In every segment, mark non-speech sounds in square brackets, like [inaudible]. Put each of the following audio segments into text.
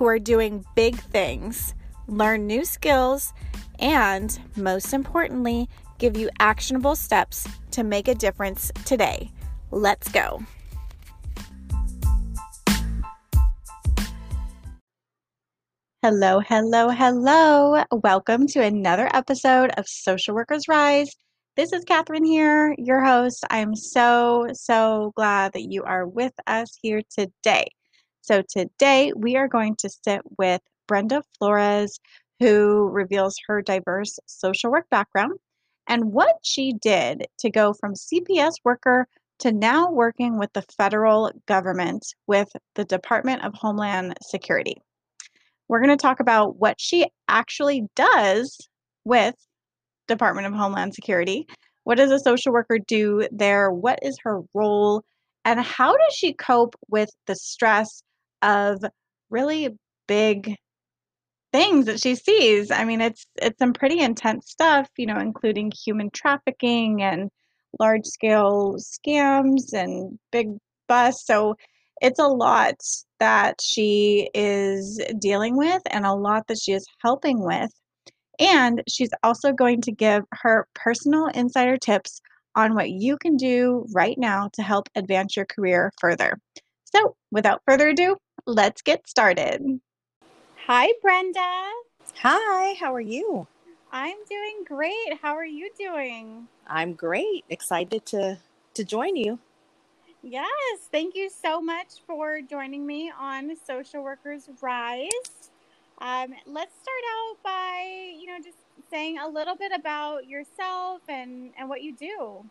who are doing big things, learn new skills, and most importantly, give you actionable steps to make a difference today. Let's go. Hello, hello, hello. Welcome to another episode of Social Workers Rise. This is Catherine here, your host. I'm so, so glad that you are with us here today. So, today we are going to sit with Brenda Flores, who reveals her diverse social work background and what she did to go from CPS worker to now working with the federal government with the Department of Homeland Security. We're going to talk about what she actually does with Department of Homeland Security. What does a social worker do there? What is her role? And how does she cope with the stress of really big things that she sees? I mean, it's it's some pretty intense stuff, you know, including human trafficking and large scale scams and big busts. So it's a lot that she is dealing with and a lot that she is helping with. And she's also going to give her personal insider tips on what you can do right now to help advance your career further. So, without further ado, let's get started. Hi, Brenda. Hi, how are you? I'm doing great. How are you doing? I'm great. Excited to to join you. Yes, thank you so much for joining me on Social Workers Rise. Um, let's start out by, you know, just saying a little bit about yourself and, and what you do.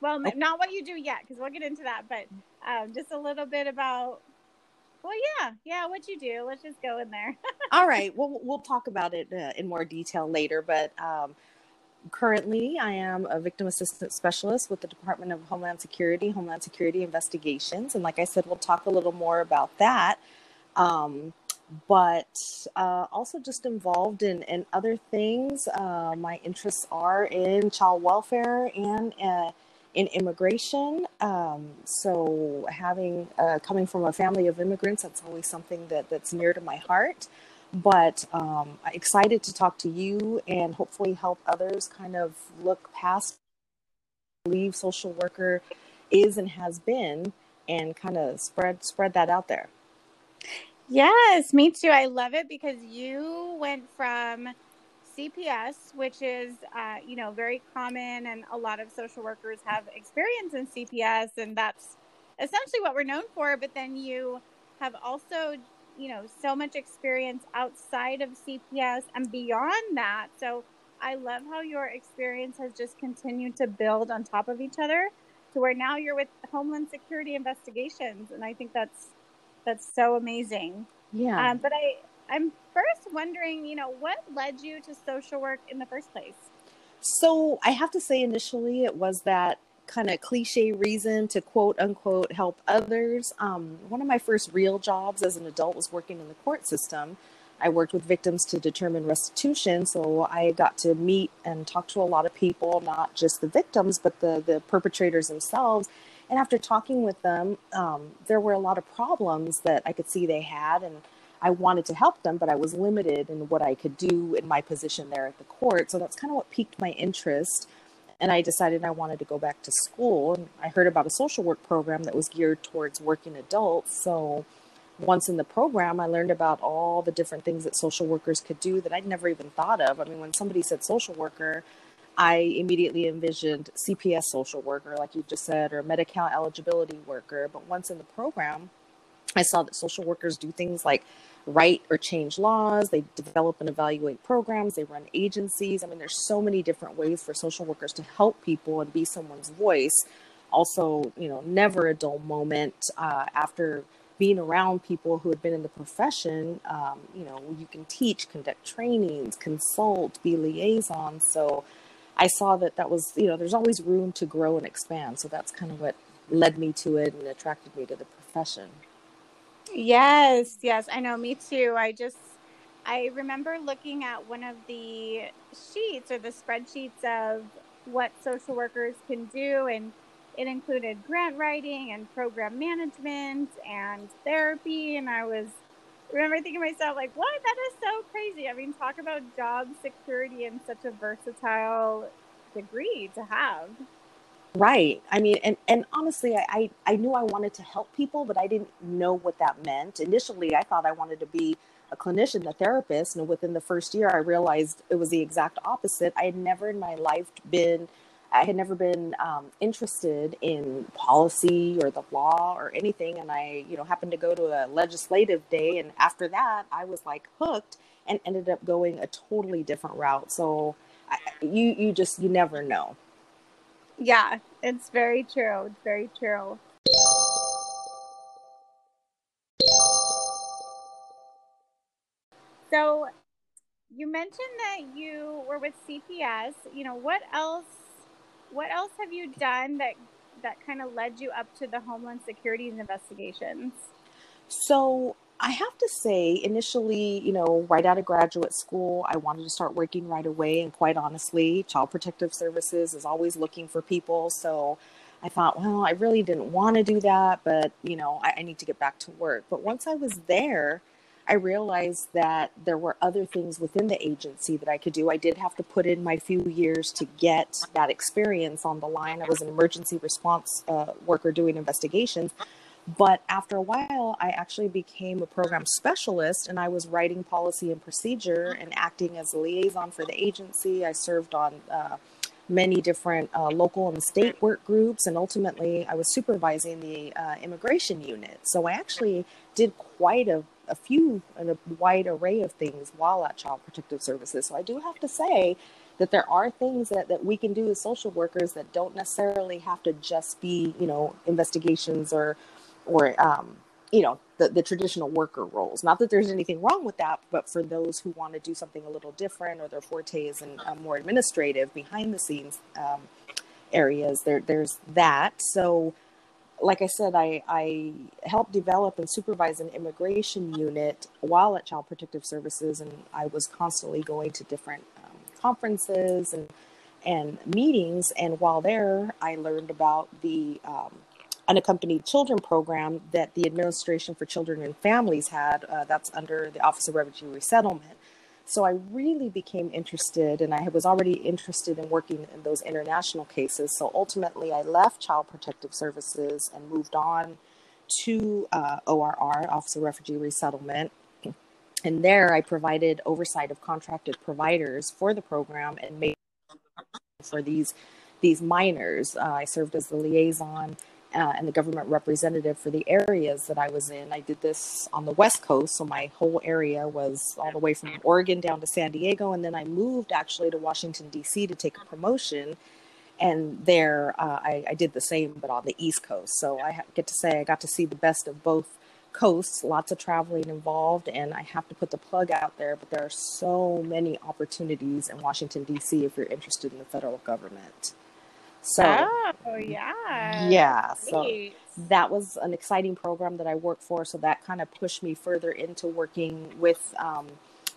Well, oh. not what you do yet, because we'll get into that, but um, just a little bit about, well, yeah, yeah, what you do. Let's just go in there. [laughs] All right. Well, we'll talk about it uh, in more detail later, but um, currently I am a victim assistance specialist with the Department of Homeland Security, Homeland Security Investigations. And like I said, we'll talk a little more about that. Um, but uh, also just involved in, in other things. Uh, my interests are in child welfare and uh, in immigration. Um, so, having uh, coming from a family of immigrants, that's always something that, that's near to my heart. But um, excited to talk to you and hopefully help others kind of look past believe social worker is and has been and kind of spread spread that out there. Yes, me too. I love it because you went from CPS, which is, uh, you know, very common, and a lot of social workers have experience in CPS, and that's essentially what we're known for. But then you have also, you know, so much experience outside of CPS and beyond that. So I love how your experience has just continued to build on top of each other to where now you're with Homeland Security Investigations, and I think that's that's so amazing. Yeah. Um, but I, I'm first wondering, you know, what led you to social work in the first place? So I have to say, initially, it was that kind of cliche reason to quote unquote help others. Um, one of my first real jobs as an adult was working in the court system. I worked with victims to determine restitution, so I got to meet and talk to a lot of people, not just the victims, but the the perpetrators themselves. And after talking with them, um, there were a lot of problems that I could see they had, and I wanted to help them, but I was limited in what I could do in my position there at the court. So that's kind of what piqued my interest. And I decided I wanted to go back to school. And I heard about a social work program that was geared towards working adults. So once in the program, I learned about all the different things that social workers could do that I'd never even thought of. I mean, when somebody said social worker, I immediately envisioned CPS social worker, like you just said, or Medi-Cal eligibility worker. But once in the program, I saw that social workers do things like write or change laws, they develop and evaluate programs, they run agencies. I mean, there's so many different ways for social workers to help people and be someone's voice. Also, you know, never a dull moment uh, after being around people who have been in the profession, um, you know, you can teach, conduct trainings, consult, be liaison. So I saw that that was, you know, there's always room to grow and expand. So that's kind of what led me to it and attracted me to the profession. Yes, yes, I know, me too. I just, I remember looking at one of the sheets or the spreadsheets of what social workers can do and it included grant writing and program management and therapy. And I was, I remember thinking to myself, like, what? That is so crazy. I mean, talk about job security and such a versatile degree to have. Right. I mean, and, and honestly, I, I, I knew I wanted to help people, but I didn't know what that meant. Initially, I thought I wanted to be a clinician, a therapist. And within the first year, I realized it was the exact opposite. I had never in my life been I had never been um, interested in policy or the law or anything. And I, you know, happened to go to a legislative day. And after that, I was like hooked and ended up going a totally different route. So I, you, you just, you never know. Yeah, it's very true. It's very true. So you mentioned that you were with CPS. You know, what else what else have you done that that kind of led you up to the Homeland Security investigations? So I have to say, initially, you know, right out of graduate school, I wanted to start working right away. And quite honestly, Child Protective Services is always looking for people. So I thought, well, I really didn't want to do that, but, you know, I, I need to get back to work. But once I was there, I realized that there were other things within the agency that I could do. I did have to put in my few years to get that experience on the line. I was an emergency response uh, worker doing investigations. But after a while, I actually became a program specialist and I was writing policy and procedure and acting as a liaison for the agency. I served on uh, many different uh, local and state work groups, and ultimately, I was supervising the uh, immigration unit. So I actually did quite a a few and a wide array of things while at Child Protective Services. So I do have to say that there are things that, that we can do as social workers that don't necessarily have to just be, you know, investigations or, or, um, you know, the, the traditional worker roles. Not that there's anything wrong with that, but for those who want to do something a little different or their forte is in more administrative behind the scenes um, areas, there, there's that. So, like I said, I, I helped develop and supervise an immigration unit while at Child Protective Services, and I was constantly going to different um, conferences and and meetings. And while there, I learned about the um, unaccompanied children program that the Administration for Children and Families had. Uh, that's under the Office of Refugee Resettlement. So I really became interested, and I was already interested in working in those international cases. So ultimately, I left Child Protective Services and moved on to uh, ORR, Office of Refugee Resettlement. And there, I provided oversight of contracted providers for the program and made for these these minors. Uh, I served as the liaison uh, and the government representative for the areas that I was in. I did this on the West Coast, so my whole area was all the way from Oregon down to San Diego, and then I moved actually to Washington D.C. to take a promotion. And there, uh, I, I, did the same, but on the East Coast. So I get to say I got to see the best of both coasts. Lots of traveling involved, and I have to put the plug out there. But there are so many opportunities in Washington D.C. if you're interested in the federal government. So, oh, yeah. Yeah. So that was an exciting program that I worked for. So that kind of pushed me further into working with um,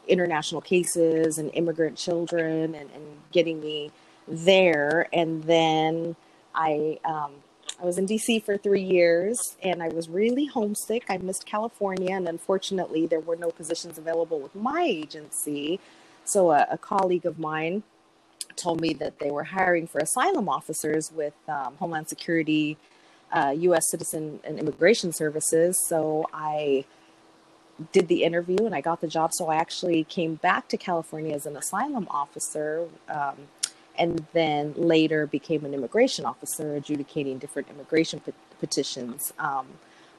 international cases and immigrant children and, and, getting me there. And then I, um, I was in DC for three years and I was really homesick. I missed California, and unfortunately, there were no positions available with my agency. So, a, a colleague of mine told me that they were hiring for asylum officers with um, Homeland Security, uh, U.S. Citizen and Immigration Services. So I did the interview and I got the job. So I actually came back to California as an asylum officer. Um, and then later became an immigration officer adjudicating different immigration pe- petitions. Um,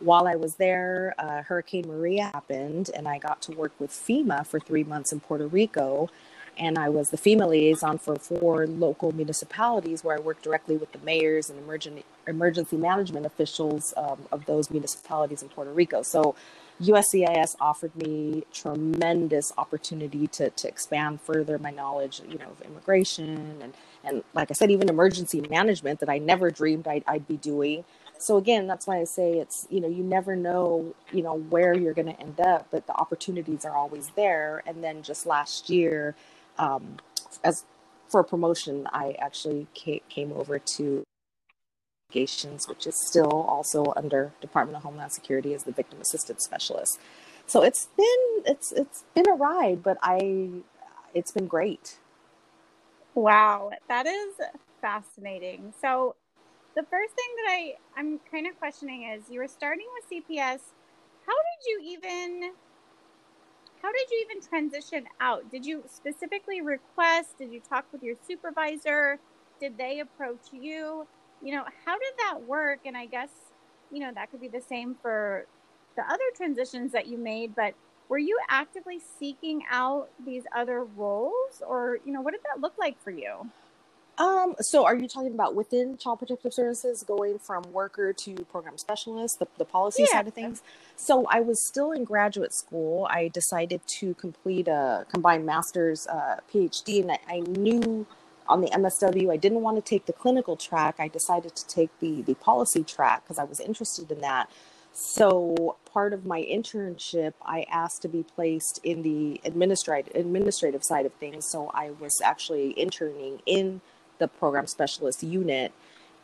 while I was there, uh, Hurricane Maria happened, and I got to work with FEMA for three months in Puerto Rico and I was the FEMA liaison for four local municipalities where I worked directly with the mayors and emergency emergency management officials um, of those municipalities in Puerto Rico. So USCIS offered me tremendous opportunity to, to expand further my knowledge, you know, of immigration and, and like I said, even emergency management that I never dreamed I'd, I'd be doing. So again, that's why I say it's, you know, you never know, you know, where you're going to end up, but the opportunities are always there. And then just last year, um, as for promotion, I actually came over to investigations, which is still also under Department of Homeland Security as the victim assistance specialist. So it's been it's it's been a ride, but I it's been great. Wow, that is fascinating. So the first thing that I I'm kind of questioning is you were starting with CPS. How did you even how did you even transition out? Did you specifically request? Did you talk with your supervisor? Did they approach you? You know, how did that work? And I guess, you know, that could be the same for the other transitions that you made, but were you actively seeking out these other roles or, you know, what did that look like for you? Um, so are you talking about within Child Protective Services going from worker to program specialist, the, the policy yeah. side of things? So I was still in graduate school. I decided to complete a combined master's uh, PhD, and I, I, knew on the MSW I didn't want to take the clinical track. I decided to take the the policy track because I was interested in that. So part of my internship, I asked to be placed in the administrative administrative side of things. So I was actually interning in the program specialist unit.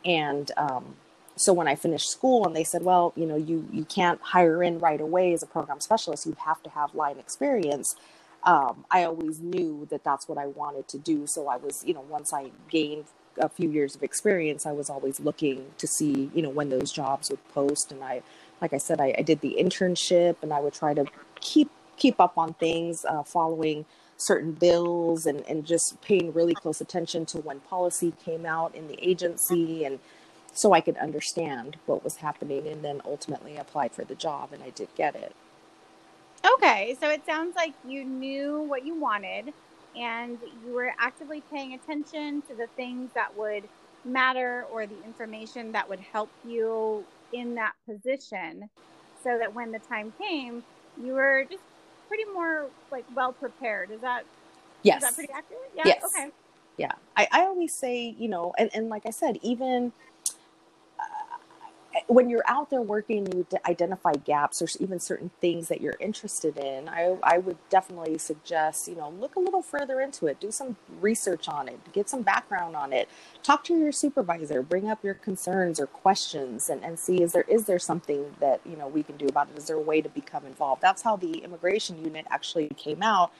And um, so when I finished school and they said, well, you know, you, you can't hire in right away as a program specialist, you have to have line experience. Um, I always knew that that's what I wanted to do. So I was, you know, once I gained a few years of experience, I was always looking to see, you know, when those jobs would post. And I, like I said, I, I did the internship and I would try to keep keep up on things, uh, following certain bills and, and just paying really close attention to when policy came out in the agency and so I could understand what was happening and then ultimately applied for the job and I did get it. Okay, so it sounds like you knew what you wanted and you were actively paying attention to the things that would matter or the information that would help you in that position so that when the time came, you were just pretty more like well prepared. Is that yes? Is that pretty accurate? Yeah. Yes. Okay. Yeah. I, I always say, you know, and, and like I said, even when you're out there working, you identify gaps or even certain things that you're interested in. I, I would definitely suggest, you know, look a little further into it, do some research on it, get some background on it, talk to your supervisor, bring up your concerns or questions, and, and see is there is there something that you know we can do about it? Is there a way to become involved? That's how the immigration unit actually came out.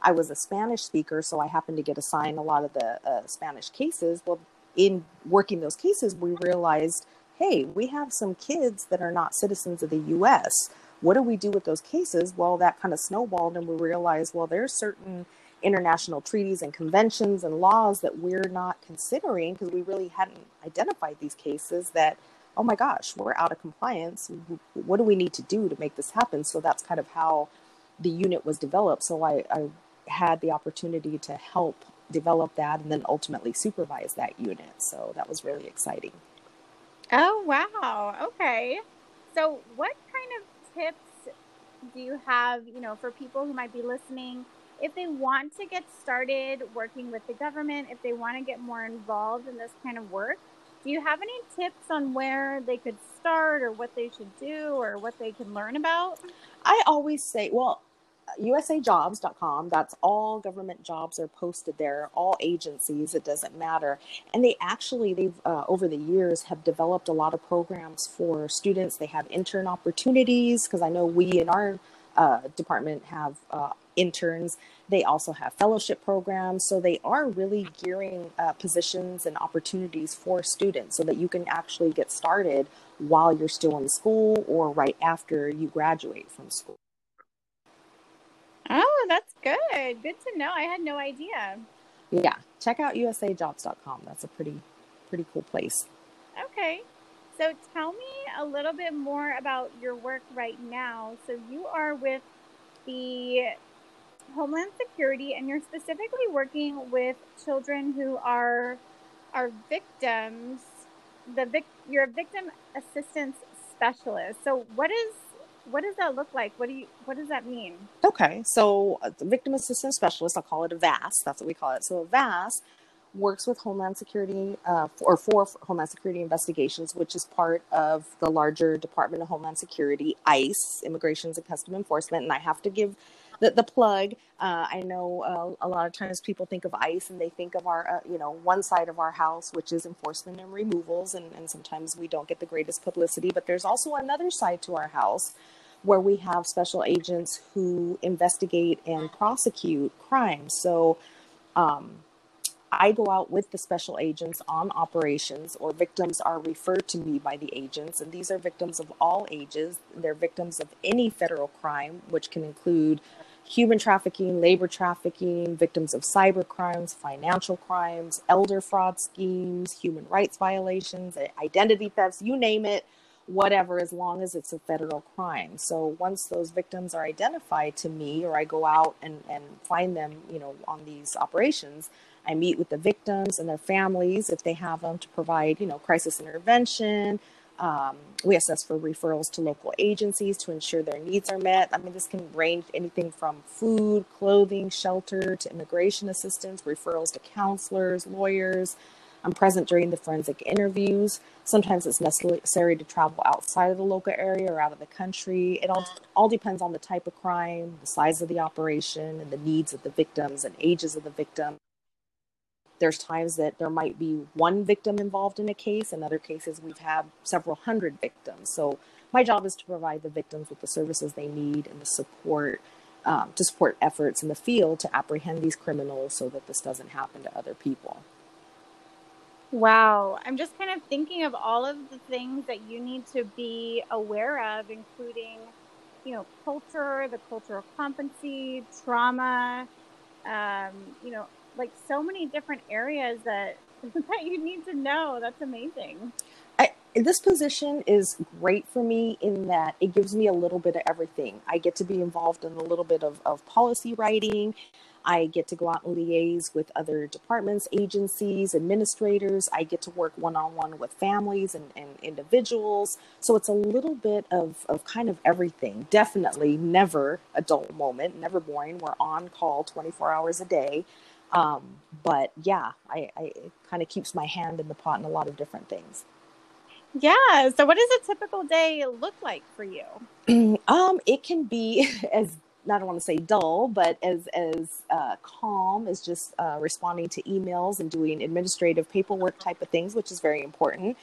I was a Spanish speaker, so I happened to get assigned a lot of the uh, Spanish cases. Well, in working those cases, we realized hey, we have some kids that are not citizens of the US. What do we do with those cases? Well, that kind of snowballed, and we realized, well, there's certain international treaties and conventions and laws that we're not considering because we really hadn't identified these cases that, oh my gosh, we're out of compliance. What do we need to do to make this happen? So that's kind of how the unit was developed. So I, I had the opportunity to help develop that and then ultimately supervise that unit. So that was really exciting. Oh, wow. Okay. So, what kind of tips do you have, you know, for people who might be listening if they want to get started working with the government, if they want to get more involved in this kind of work? Do you have any tips on where they could start or what they should do or what they can learn about? I always say, well, usajobs.com that's all government jobs are posted there all agencies it doesn't matter. And they actually they've uh, over the years have developed a lot of programs for students. They have intern opportunities because i know we in our uh, department have uh, interns. They also have fellowship programs. So they are really gearing positions and opportunities for students so that you can actually get started while you're still in school or right after you graduate from school Oh, that's good. Good to know. I had no idea. Yeah, check out usajobs.com. That's a pretty pretty cool place. Okay. So tell me a little bit more about your work right now. So you are with the Homeland Security, and you're specifically working with children who are are victims. The vic- you're a victim assistance specialist. So, what is what does that look like? What do you what does that mean? Okay, so uh, the victim assistance specialist, I'll call it a VAS. That's what we call it. So a VAS works with Homeland Security uh, or for Homeland Security investigations, which is part of the larger Department of Homeland Security, ICE, Immigrations and Custom Enforcement. And I have to give the, the plug. Uh, I know uh, a lot of times people think of ICE and they think of our, uh, you know, one side of our house, which is enforcement and removals. And, and sometimes we don't get the greatest publicity, but there's also another side to our house where we have special agents who investigate and prosecute crimes. So, um, I go out with the special agents on operations, or victims are referred to me by the agents. And these are victims of all ages. They're victims of any federal crime, which can include human trafficking, labor trafficking, victims of cyber crimes, financial crimes, elder fraud schemes, human rights violations, identity thefts, you name it, whatever, as long as it's a federal crime. So once those victims are identified to me, or I go out and, and find them, you know, on these operations, I meet with the victims and their families if they have them to provide, you know, crisis intervention. Um, we assess for referrals to local agencies to ensure their needs are met. I mean, this can range anything from food, clothing, shelter to immigration assistance, referrals to counselors, lawyers. I'm present during the forensic interviews. Sometimes it's necessary to travel outside of the local area or out of the country. It all, all depends on the type of crime, the size of the operation, and the needs of the victims and ages of the victim. There's times that there might be one victim involved in a case. In other cases, we've had several hundred victims. So my job is to provide the victims with the services they need and the support um, to support efforts in the field to apprehend these criminals so that this doesn't happen to other people. Wow. I'm just kind of thinking of all of the things that you need to be aware of, including, you know, culture, the cultural competency, trauma, um, you know, like so many different areas that [laughs] that you need to know. That's amazing. I, this position is great for me in that it gives me a little bit of everything. I get to be involved in a little bit of, of policy writing. I get to go out and liaise with other departments, agencies, administrators. I get to work one on one with families and, and individuals. So it's a little bit of, of kind of everything. Definitely never a dull moment, never boring. We're on call 24 hours a day. Um, but yeah, I, I it kind of keeps my hand in the pot in a lot of different things. Yeah. So, what does a typical day look like for you? [clears throat] um, it can be [laughs] as I don't want to say dull, but as as uh, calm as just uh, responding to emails and doing administrative paperwork type of things, which is very important.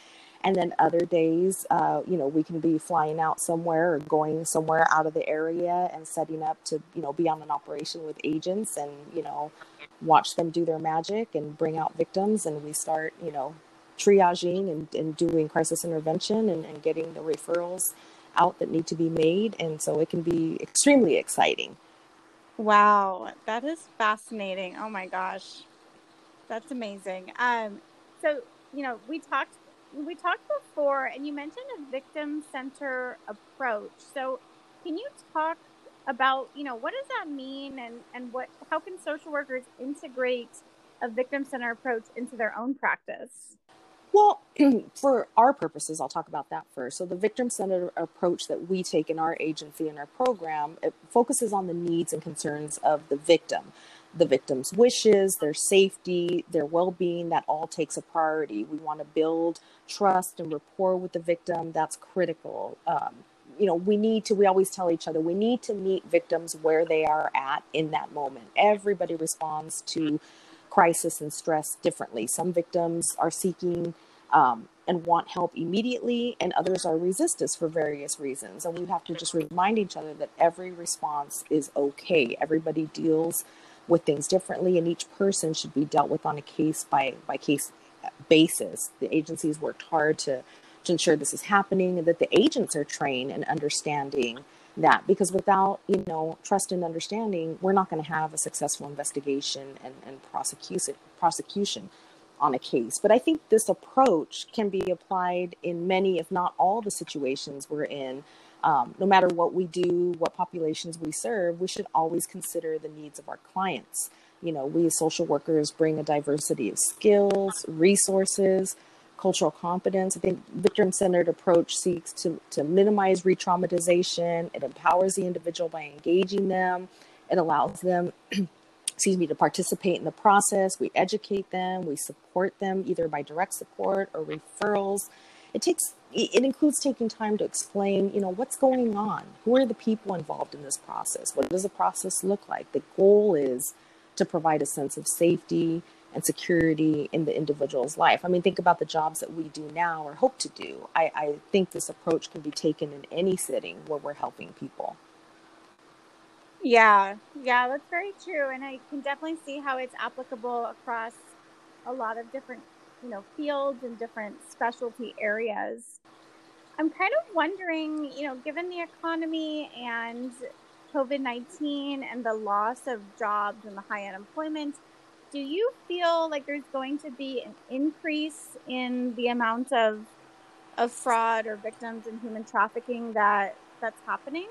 And then other days, uh, you know, we can be flying out somewhere or going somewhere out of the area and setting up to, you know, be on an operation with agents and, you know, watch them do their magic and bring out victims. And we start, you know, triaging and, and doing crisis intervention and, and getting the referrals out that need to be made. And so it can be extremely exciting. Wow, that is fascinating. Oh my gosh. That's amazing. Um, so, you know, we talked we talked before, and you mentioned a victim center approach. So, can you talk about you know what does that mean, and and what how can social workers integrate a victim center approach into their own practice? Well, [clears throat] for our purposes, I'll talk about that first. So, the victim centered approach that we take in our agency and our program it focuses on the needs and concerns of the victim the victim's wishes, their safety, their well being, that all takes a priority. We want to build trust and rapport with the victim. That's critical. Um, you know, we need to, we always tell each other, we need to meet victims where they are at in that moment. Everybody responds to crisis and stress differently. Some victims are seeking um, and want help immediately, and others are resistant for various reasons. And we have to just remind each other that every response is okay. Everybody deals with things differently, and each person should be dealt with on a case by by case basis. The agencies worked hard to to ensure this is happening, and that the agents are trained and understanding that because without you know trust and understanding we're not going to have a successful investigation and, and prosecution prosecution on a case but i think this approach can be applied in many if not all the situations we're in um, no matter what we do, what populations we serve, we should always consider the needs of our clients. You know, we as social workers bring a diversity of skills, resources, cultural competence. I think victim centered approach seeks to, to minimize re traumatization, it empowers the individual by engaging them, it allows them. [clears throat] excuse me, to participate in the process. We educate them, we support them either by direct support or referrals. It takes it includes taking time to explain, you know, what's going on. Who are the people involved in this process? What does the process look like? The goal is to provide a sense of safety and security in the individual's life. I mean, think about the jobs that we do now or hope to do. I, I think this approach can be taken in any setting where we're helping people. Yeah, yeah, that's very true. And I can definitely see how it's applicable across a lot of different, you know, fields and different specialty areas. I'm kind of wondering, you know, given the economy and COVID 19 and the loss of jobs and the high unemployment, do you feel like there's going to be an increase in the amount of of fraud or victims in human trafficking that that's happening?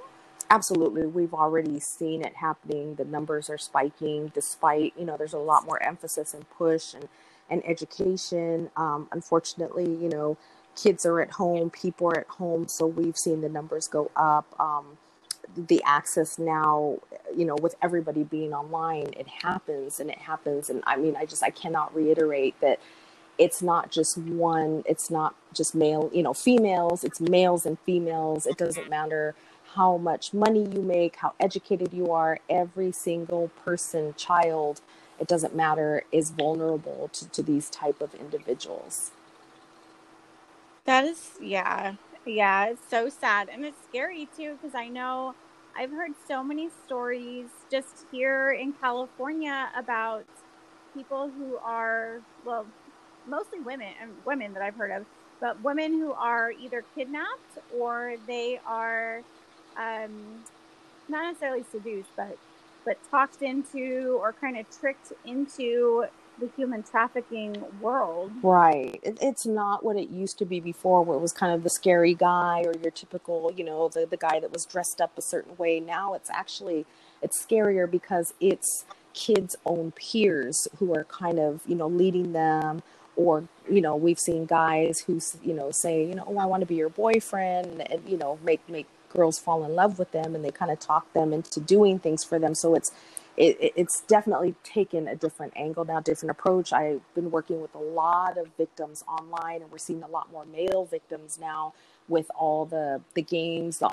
Absolutely. We've already seen it happening. The numbers are spiking despite, you know, there's a lot more emphasis and push and, and education. Um, unfortunately, you know, kids are at home, people are at home, so we've seen the numbers go up. Um, the access now, you know, with everybody being online, it happens and it happens. And I mean, I just, I cannot reiterate that it's not just one, it's not just male, you know, females, it's males and females. It doesn't matter how much money you make, how educated you are, every single person, child, it doesn't matter, is vulnerable to, to these type of individuals. That is, yeah, yeah, it's so sad. And it's scary too, because I know I've heard so many stories just here in California about people who are, well, mostly women and women that I've heard of, but women who are either kidnapped or they are um, not necessarily seduced, but but talked into or kind of tricked into the human trafficking world. Right. It, it's not what it used to be before, where it was kind of the scary guy or your typical, you know, the, the guy that was dressed up a certain way. Now it's actually it's scarier because it's kids' own peers who are kind of, you know, leading them or you know we've seen guys who you know say you know oh i want to be your boyfriend and, and you know make make girls fall in love with them and they kind of talk them into doing things for them. So it's it, it's definitely taken a different angle now, different approach. I've been working with a lot of victims online, and we're seeing a lot more male victims now with all the the games, the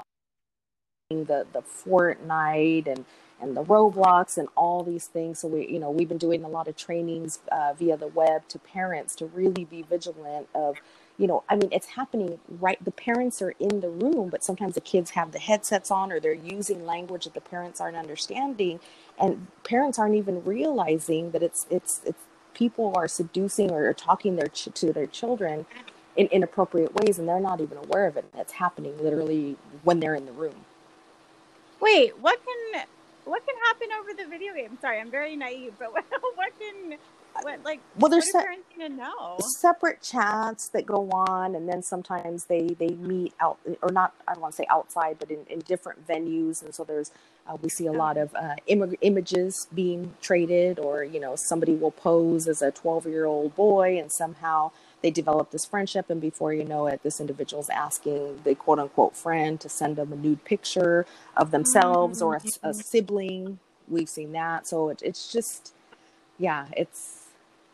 the, the Fortnite and and the Roblox and all these things. So we, you know, we've been doing a lot of trainings uh, via the web to parents to really be vigilant of you know, I mean, it's happening right. The parents are in the room, but sometimes the kids have the headsets on or they're using language that the parents aren't understanding, and parents aren't even realizing that it's it's it's people are seducing or talking their ch- to their children in inappropriate ways, and they're not even aware of it. It's happening literally when they're in the room. Wait, what can what can happen over the video game? Sorry, I'm very naive, but what, [laughs] what can what like well there's se- separate chats that go on and then sometimes they they meet out or not i don't want to say outside but in, in different venues and so there's uh, we see a lot of uh, Im- images being traded or you know somebody will pose as a 12 year old boy and somehow they develop this friendship and before you know it this individual is asking the quote unquote friend to send them a nude picture of themselves mm-hmm. or a, a, mm-hmm. sibling we've seen that so it, it's just yeah it's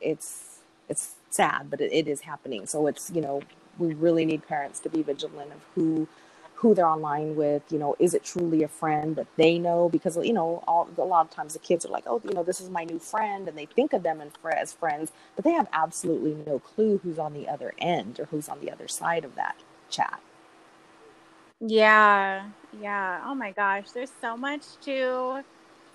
it's it's sad, but it, it is happening. So it's you know we really need parents to be vigilant of who who they're online with. You know is it truly a friend that they know? Because you know all, a lot of times the kids are like oh you know this is my new friend and they think of them as friends but they have absolutely no clue who's on the other end or who's on the other side of that chat. Yeah. Yeah. Oh my gosh. There's so much to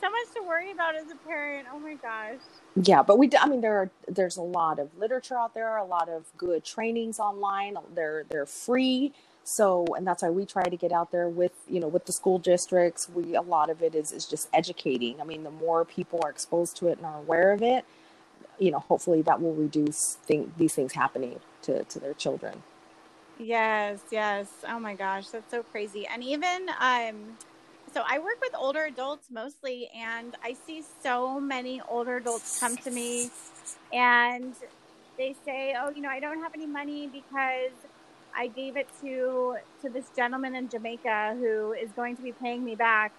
so much to worry about as a parent. Oh my gosh. Yeah but we i mean there are there's a lot of literature out there a lot of good trainings online. They're they're free. So and that's why we try to get out there with you know with the school districts. We a lot of it is is just educating. I mean the more people are exposed to it and are aware of it you know hopefully that will reduce thing, these things happening to to their children. Yes, yes. Oh my gosh, that's so crazy. And even um so I work with older adults mostly and I see so many older adults come to me and they say, "Oh, you know, I don't have any money because I gave it to to this gentleman in Jamaica who is going to be paying me back."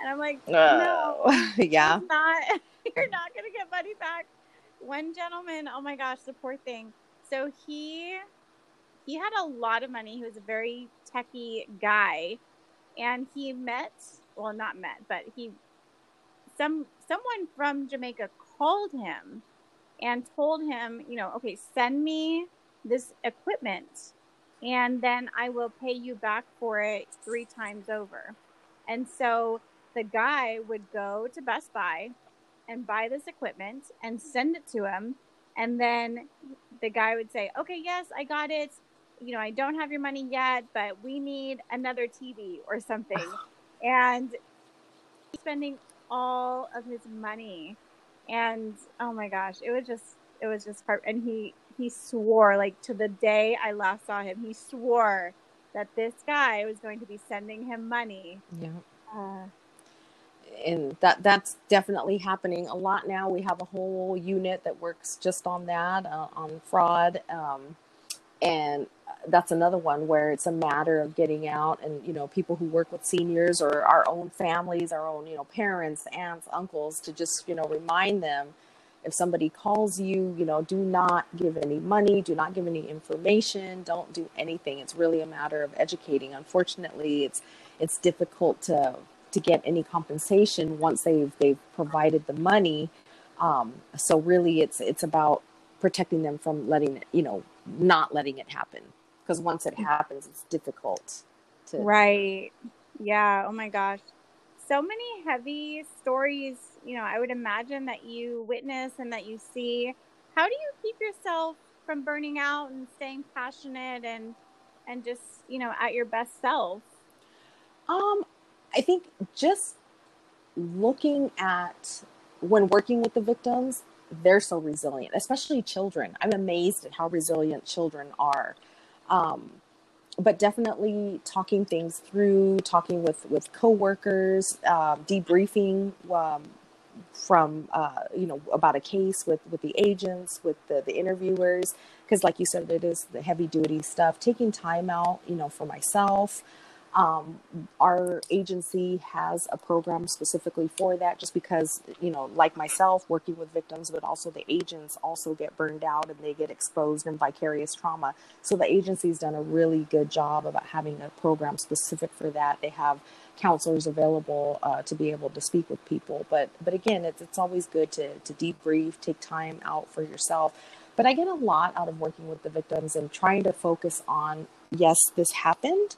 And I'm like, "No. Uh, [laughs] yeah. Not you're not [laughs] going to get money back." One gentleman, oh my gosh, the poor thing. So he he had a lot of money. He was a very techie guy, and he met well, not met, but he some someone from Jamaica called him and told him, you know, okay, send me this equipment, and then I will pay you back for it three times over. And so the guy would go to Best Buy and buy this equipment and send it to him. And then the guy would say, okay, yes, I got it you know, I don't have your money yet, but we need another TV or something. [sighs] and spending all of his money. And oh my gosh, it was just, it was just part. And he, he swore, like to the day I last saw him, he swore that this guy was going to be sending him money. Yeah. Uh, and that that's definitely happening a lot now. We have a whole unit that works just on that, uh, on fraud. Um, and that's another one where it's a matter of getting out and you know people who work with seniors or our own families our own you know parents aunts uncles to just you know remind them if somebody calls you you know do not give any money do not give any information don't do anything. It's really a matter of educating. Unfortunately it's it's difficult to to get any compensation once they've they've provided the money. Um, so really it's it's about protecting them from letting you know not letting it happen because once it happens, it's difficult to. Right. Yeah. Oh my gosh. So many heavy stories, you know, I would imagine that you witness and that you see. How do you keep yourself from burning out and staying passionate and and just, you know, at your best self? Um, I think just looking at when working with the victims, they're so resilient, especially children. I'm amazed at how resilient children are. Um, but definitely talking things through, talking with with coworkers, uh, debriefing um, from uh, you know about a case with with the agents, with the the interviewers, because like you said, it is the heavy duty stuff. Taking time out, you know, for myself, um, our agency has a program specifically for that, just because, you know, like myself, working with victims, but also the agents also get burned out and they get exposed in vicarious trauma. So the agency's done a really good job about having a program specific for that. They have counselors available uh, to be able to speak with people. But but again, it's it's always good to to debrief, take time out for yourself. But I get a lot out of working with the victims and trying to focus on yes, this happened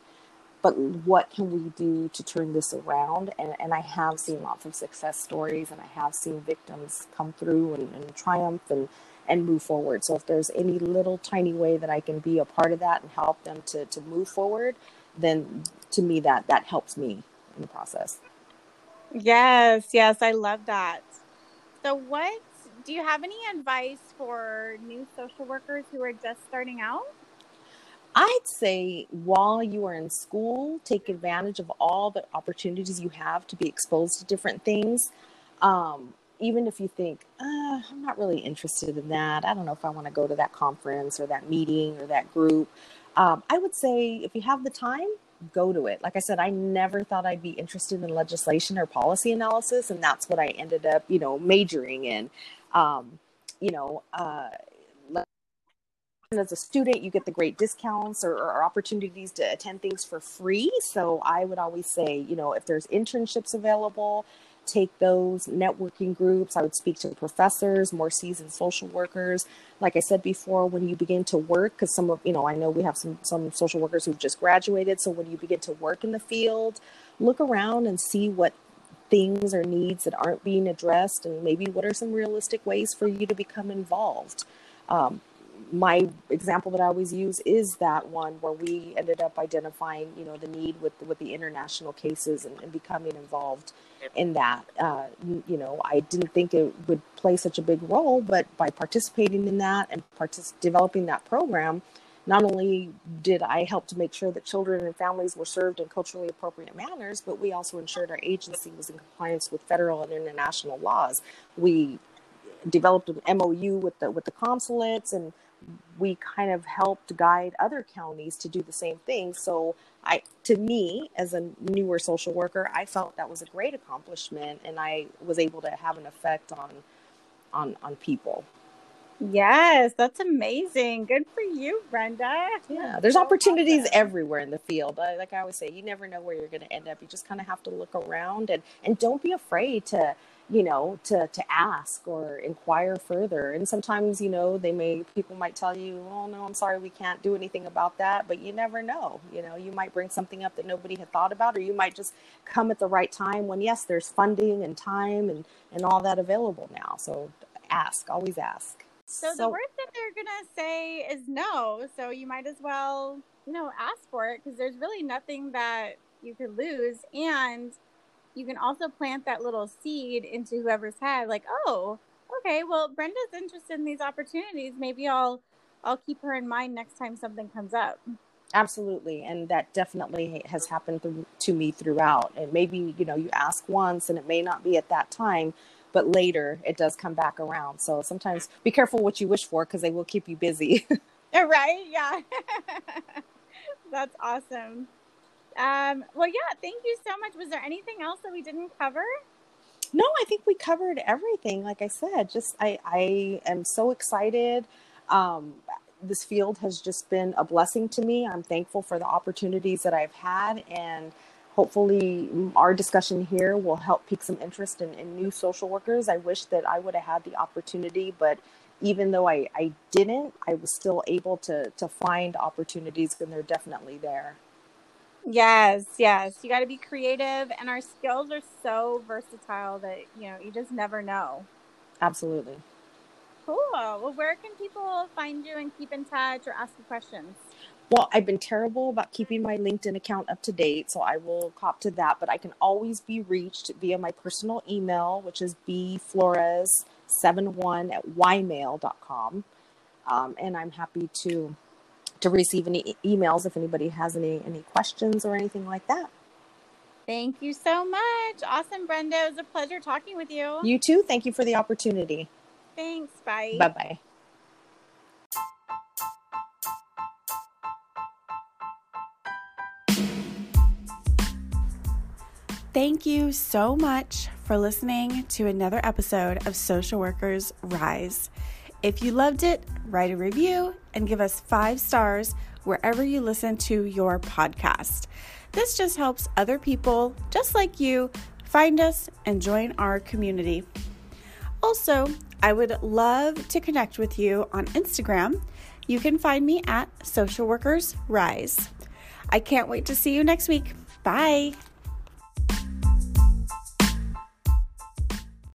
but what can we do to turn this around? And, and I have seen lots of success stories and I have seen victims come through and, and triumph and, and move forward. So if there's any little tiny way that I can be a part of that and help them to, to move forward, then to me that that helps me in the process. Yes, yes, I love that. So what do you have any advice for new social workers who are just starting out? I'd say while you are in school, take advantage of all the opportunities you have to be exposed to different things. Um, even if you think, uh, I'm not really interested in that, I don't know if I want to go to that conference or that meeting or that group. Um, I would say if you have the time, go to it. Like I said, I never thought I'd be interested in legislation or policy analysis, and that's what I ended up, you know, majoring in. Um, you know, uh, as a student, you get the great discounts or, or, opportunities to attend things for free. So I would always say, you know, if there's internships available, take those networking groups. I would speak to professors, more seasoned social workers. Like I said before, when you begin to work, because some of, you know, I know we have some, some social workers who've just graduated. So when you begin to work in the field, look around and see what things or needs that aren't being addressed and maybe what are some realistic ways for you to become involved. Um, my example that I always use is that one where we ended up identifying, you know, the need with with the international cases and, and becoming involved in that. Uh, you know, I didn't think it would play such a big role, but by participating in that and partic- developing that program, not only did I help to make sure that children and families were served in culturally appropriate manners, but we also ensured our agency was in compliance with federal and international laws. We developed an MOU with the with the consulates and we kind of helped guide other counties to do the same thing. So I to me as a newer social worker, I felt that was a great accomplishment and I was able to have an effect on on on people. Yes, that's amazing. Good for you, Brenda. Yeah, there's opportunities awesome. everywhere in the field. Like I always say, you never know where you're going to end up. You just kind of have to look around and and don't be afraid to you know to to ask or inquire further. And sometimes you know they may people might tell you oh no i'm sorry we can't do anything about that but you never know. You know you might bring something up that nobody had thought about or you might just come at the right time when yes there's funding and time and and all that available now. So ask always ask. So, so the worst that they're gonna say is no. So you might as well you know ask for it because there's really nothing that you could lose. And you can also plant that little seed into whoever's head like oh okay well brenda's interested in these opportunities. Maybe i'll i'll keep her in mind next time something comes up. Absolutely. And that definitely has happened th- to me throughout. And maybe you know you ask once and it may not be at that time but later it does come back around. So sometimes be careful what you wish for because they will keep you busy. [laughs] Right? Yeah. [laughs] That's awesome um, well, yeah, thank you so much. Was there anything else that we didn't cover? No, I think we covered everything. Like I said, just I, I am so excited. Um, this field has just been a blessing to me. I'm thankful for the opportunities that I've had, and hopefully, our discussion here will help pique some interest in, in new social workers. I wish that I would have had the opportunity, but even though I, I didn't, I was still able to to find opportunities, and they're definitely there. Yes, yes. You got to be creative, and our skills are so versatile that you know you just never know. Absolutely. Cool. Well, where can people find you and keep in touch or ask you questions? Well, I've been terrible about keeping my LinkedIn account up to date, so I will cop to that. But I can always be reached via my personal email, which is bflores71 at ymail.com. Um, and I'm happy to to receive any emails if anybody has any any questions or anything like that. Thank you so much. Awesome, Brenda. It was a pleasure talking with you. You too. Thank you for the opportunity. Thanks. Bye. Bye bye. Thank you so much for listening to another episode of Social Workers Rise. If you loved it, write a review and give us five stars wherever you listen to your podcast. This just helps other people just like you find us and join our community. Also, I would love to connect with you on Instagram. You can find me at Social Workers Rise. I can't wait to see you next week. Bye.